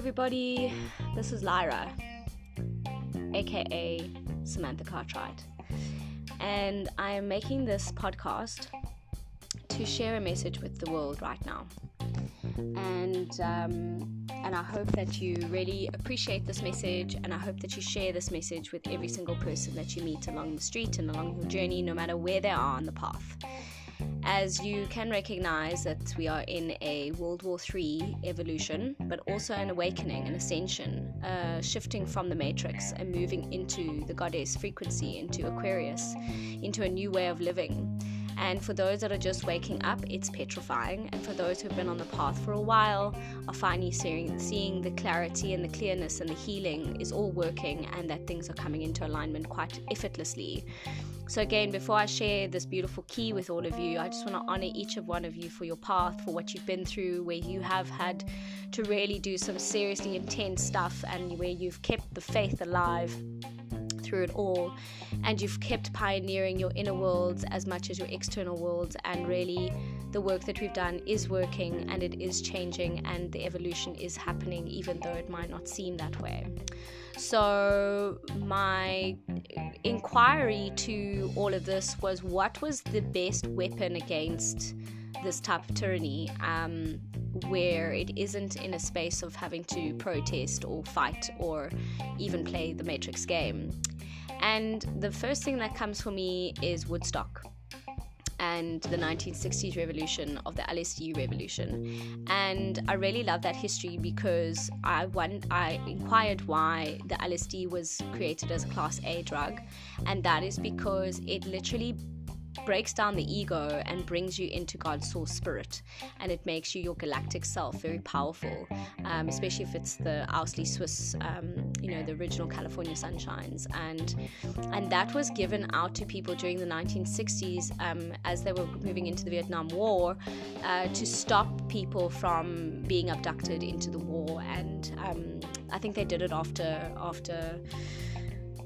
everybody. This is Lyra, aka Samantha Cartwright, and I am making this podcast to share a message with the world right now. And um, and I hope that you really appreciate this message, and I hope that you share this message with every single person that you meet along the street and along your journey, no matter where they are on the path as you can recognize that we are in a World War III evolution, but also an awakening, an ascension, uh, shifting from the matrix and moving into the goddess frequency, into Aquarius, into a new way of living. And for those that are just waking up, it's petrifying. And for those who've been on the path for a while, are finally seeing, seeing the clarity and the clearness and the healing is all working and that things are coming into alignment quite effortlessly. So, again, before I share this beautiful key with all of you, I just want to honor each of one of you for your path, for what you've been through, where you have had to really do some seriously intense stuff, and where you've kept the faith alive through it all and you've kept pioneering your inner worlds as much as your external worlds and really the work that we've done is working and it is changing and the evolution is happening even though it might not seem that way so my inquiry to all of this was what was the best weapon against this type of tyranny um, where it isn't in a space of having to protest or fight or even play the Matrix game. And the first thing that comes for me is Woodstock and the 1960s revolution of the LSD revolution. And I really love that history because I one I inquired why the LSD was created as a class A drug, and that is because it literally breaks down the ego and brings you into God's source spirit, and it makes you your galactic self very powerful, um, especially if it's the Owsley Swiss, um, you know, the original California Sunshines, and and that was given out to people during the 1960s um, as they were moving into the Vietnam War uh, to stop people from being abducted into the war, and um, I think they did it after after.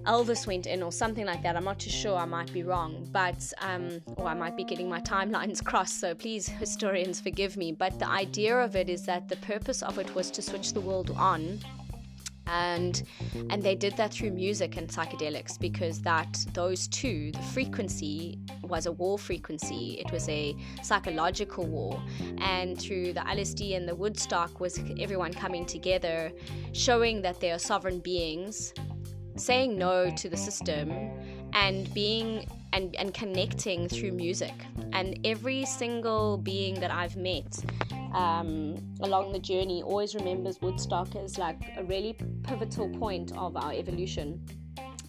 Elvis went in or something like that. I'm not too sure. I might be wrong, but um, or I might be getting my timelines crossed. So please, historians, forgive me. But the idea of it is that the purpose of it was to switch the world on and and they did that through music and psychedelics because that those two the frequency was a war frequency it was a psychological war and through the LSD and the Woodstock was everyone coming together showing that they are sovereign beings saying no to the system and being and, and connecting through music. And every single being that I've met um, along the journey always remembers Woodstock as like a really pivotal point of our evolution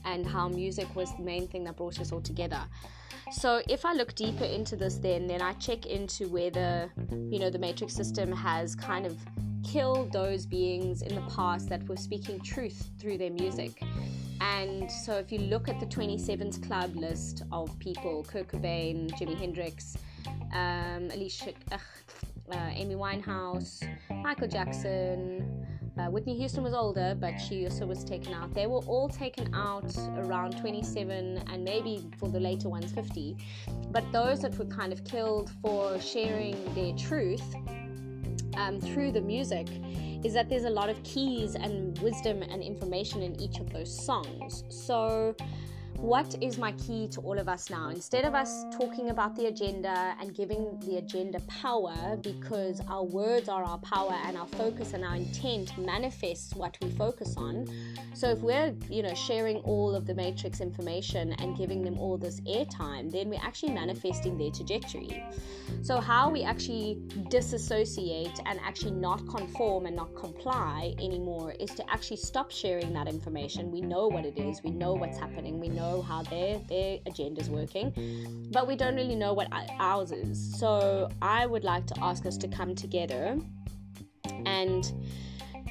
and how music was the main thing that brought us all together. So if I look deeper into this then then I check into whether you know the matrix system has kind of killed those beings in the past that were speaking truth through their music. And so, if you look at the 27's Club list of people Kurt Cobain, Jimi Hendrix, um, Alicia, uh, uh, Amy Winehouse, Michael Jackson, uh, Whitney Houston was older, but she also was taken out. They were all taken out around 27 and maybe for the later ones 50. But those that were kind of killed for sharing their truth um, through the music is that there's a lot of keys and wisdom and information in each of those songs. So what is my key to all of us now? Instead of us talking about the agenda and giving the agenda power, because our words are our power and our focus and our intent manifests what we focus on. So if we're, you know, sharing all of the matrix information and giving them all this airtime, then we're actually manifesting their trajectory. So how we actually disassociate and actually not conform and not comply anymore is to actually stop sharing that information. We know what it is, we know what's happening, we know know how their their agenda is working, but we don't really know what ours is. So I would like to ask us to come together and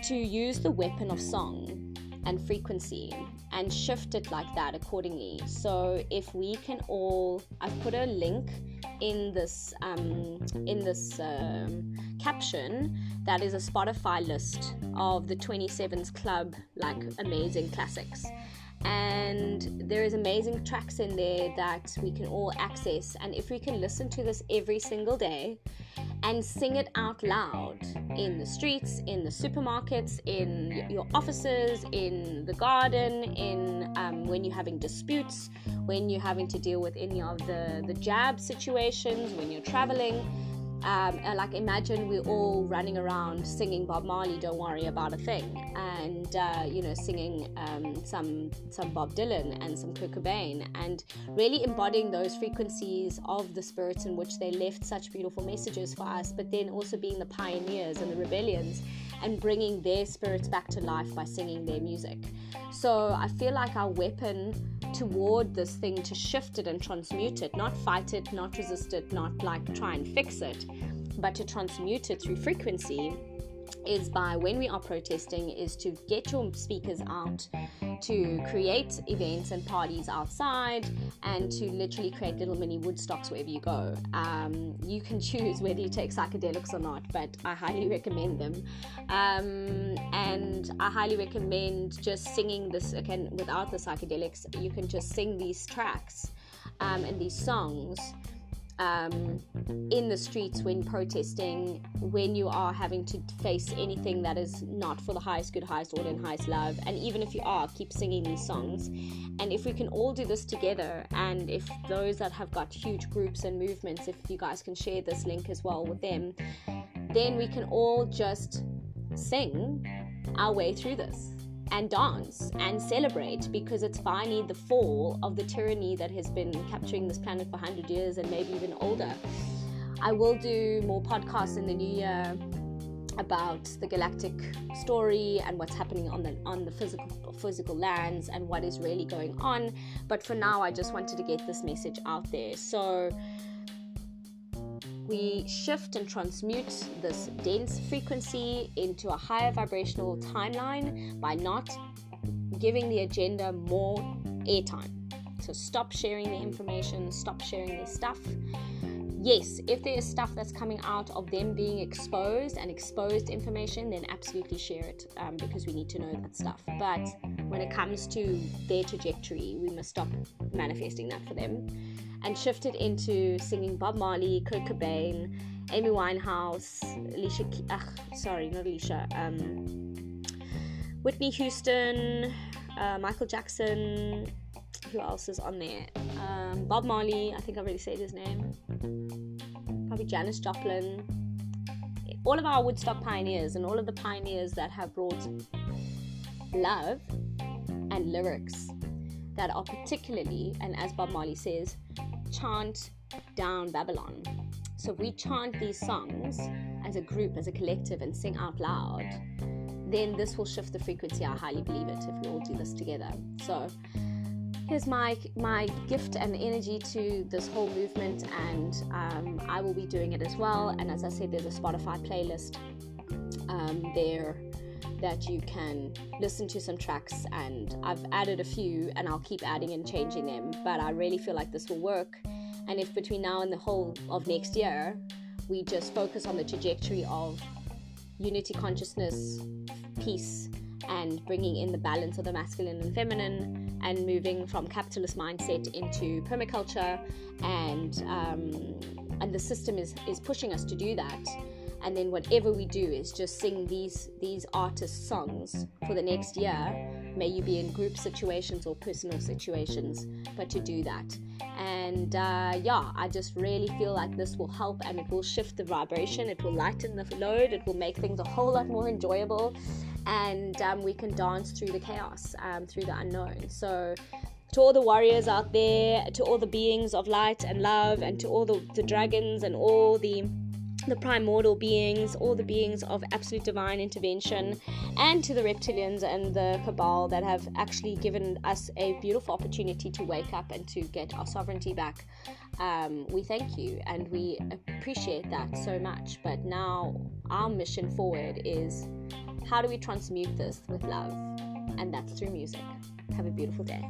to use the weapon of song and frequency and shift it like that accordingly. So if we can all, I've put a link in this um, in this um, caption that is a Spotify list of the 27s Club like amazing classics and there is amazing tracks in there that we can all access. And if we can listen to this every single day and sing it out loud in the streets, in the supermarkets, in your offices, in the garden, in um, when you're having disputes, when you're having to deal with any of the, the jab situations, when you're traveling um, like imagine we're all running around singing Bob Marley, "Don't Worry About a Thing," and uh, you know singing um, some some Bob Dylan and some Kurt Cobain, and really embodying those frequencies of the spirits in which they left such beautiful messages for us. But then also being the pioneers and the rebellions, and bringing their spirits back to life by singing their music. So I feel like our weapon toward this thing to shift it and transmute it, not fight it, not resist it, not like try and fix it, but to transmute it through frequency is by when we are protesting is to get your speakers out to create events and parties outside and to literally create little mini woodstocks wherever you go. Um, you can choose whether you take psychedelics or not but i highly recommend them. Um, and i highly recommend just singing this again without the psychedelics you can just sing these tracks um, and these songs um, in the streets when protesting, when you are having to face anything that is not for the highest good, highest order, and highest love. And even if you are, keep singing these songs. And if we can all do this together, and if those that have got huge groups and movements, if you guys can share this link as well with them, then we can all just sing our way through this and dance and celebrate because it's finally the fall of the tyranny that has been capturing this planet for 100 years and maybe even older. I will do more podcasts in the new year about the galactic story and what's happening on the on the physical physical lands and what is really going on but for now I just wanted to get this message out there so we shift and transmute this dense frequency into a higher vibrational timeline by not giving the agenda more airtime. So stop sharing the information, stop sharing their stuff. Yes, if there is stuff that's coming out of them being exposed and exposed information, then absolutely share it um, because we need to know that stuff. But when it comes to their trajectory, we must stop manifesting that for them and shifted into singing Bob Marley, Kurt Cobain, Amy Winehouse, Alicia, ugh, sorry, not Alicia, um, Whitney Houston, uh, Michael Jackson, who else is on there? Um, Bob Marley, I think I already said his name. Probably Janis Joplin. All of our Woodstock pioneers and all of the pioneers that have brought love and lyrics that are particularly, and as Bob Marley says, chant down Babylon. So if we chant these songs as a group, as a collective, and sing out loud, then this will shift the frequency. I highly believe it if we all do this together. So here's my my gift and energy to this whole movement, and um, I will be doing it as well. And as I said, there's a Spotify playlist um, there that you can listen to some tracks and I've added a few and I'll keep adding and changing them but I really feel like this will work. And if between now and the whole of next year we just focus on the trajectory of unity consciousness peace and bringing in the balance of the masculine and feminine and moving from capitalist mindset into permaculture and um, and the system is is pushing us to do that and then whatever we do is just sing these these artists songs for the next year. May you be in group situations or personal situations but to do that. And uh, yeah i just really feel like this will help and it will shift the vibration. It will lighten the load. It will make things a whole lot more enjoyable. And um, we can dance through the chaos um, through the unknown. So to all the warriors out there to all the beings of light and love and to all the, the dragons and all the the primordial beings, all the beings of absolute divine intervention, and to the reptilians and the cabal that have actually given us a beautiful opportunity to wake up and to get our sovereignty back. Um, we thank you and we appreciate that so much. But now, our mission forward is how do we transmute this with love? And that's through music. Have a beautiful day.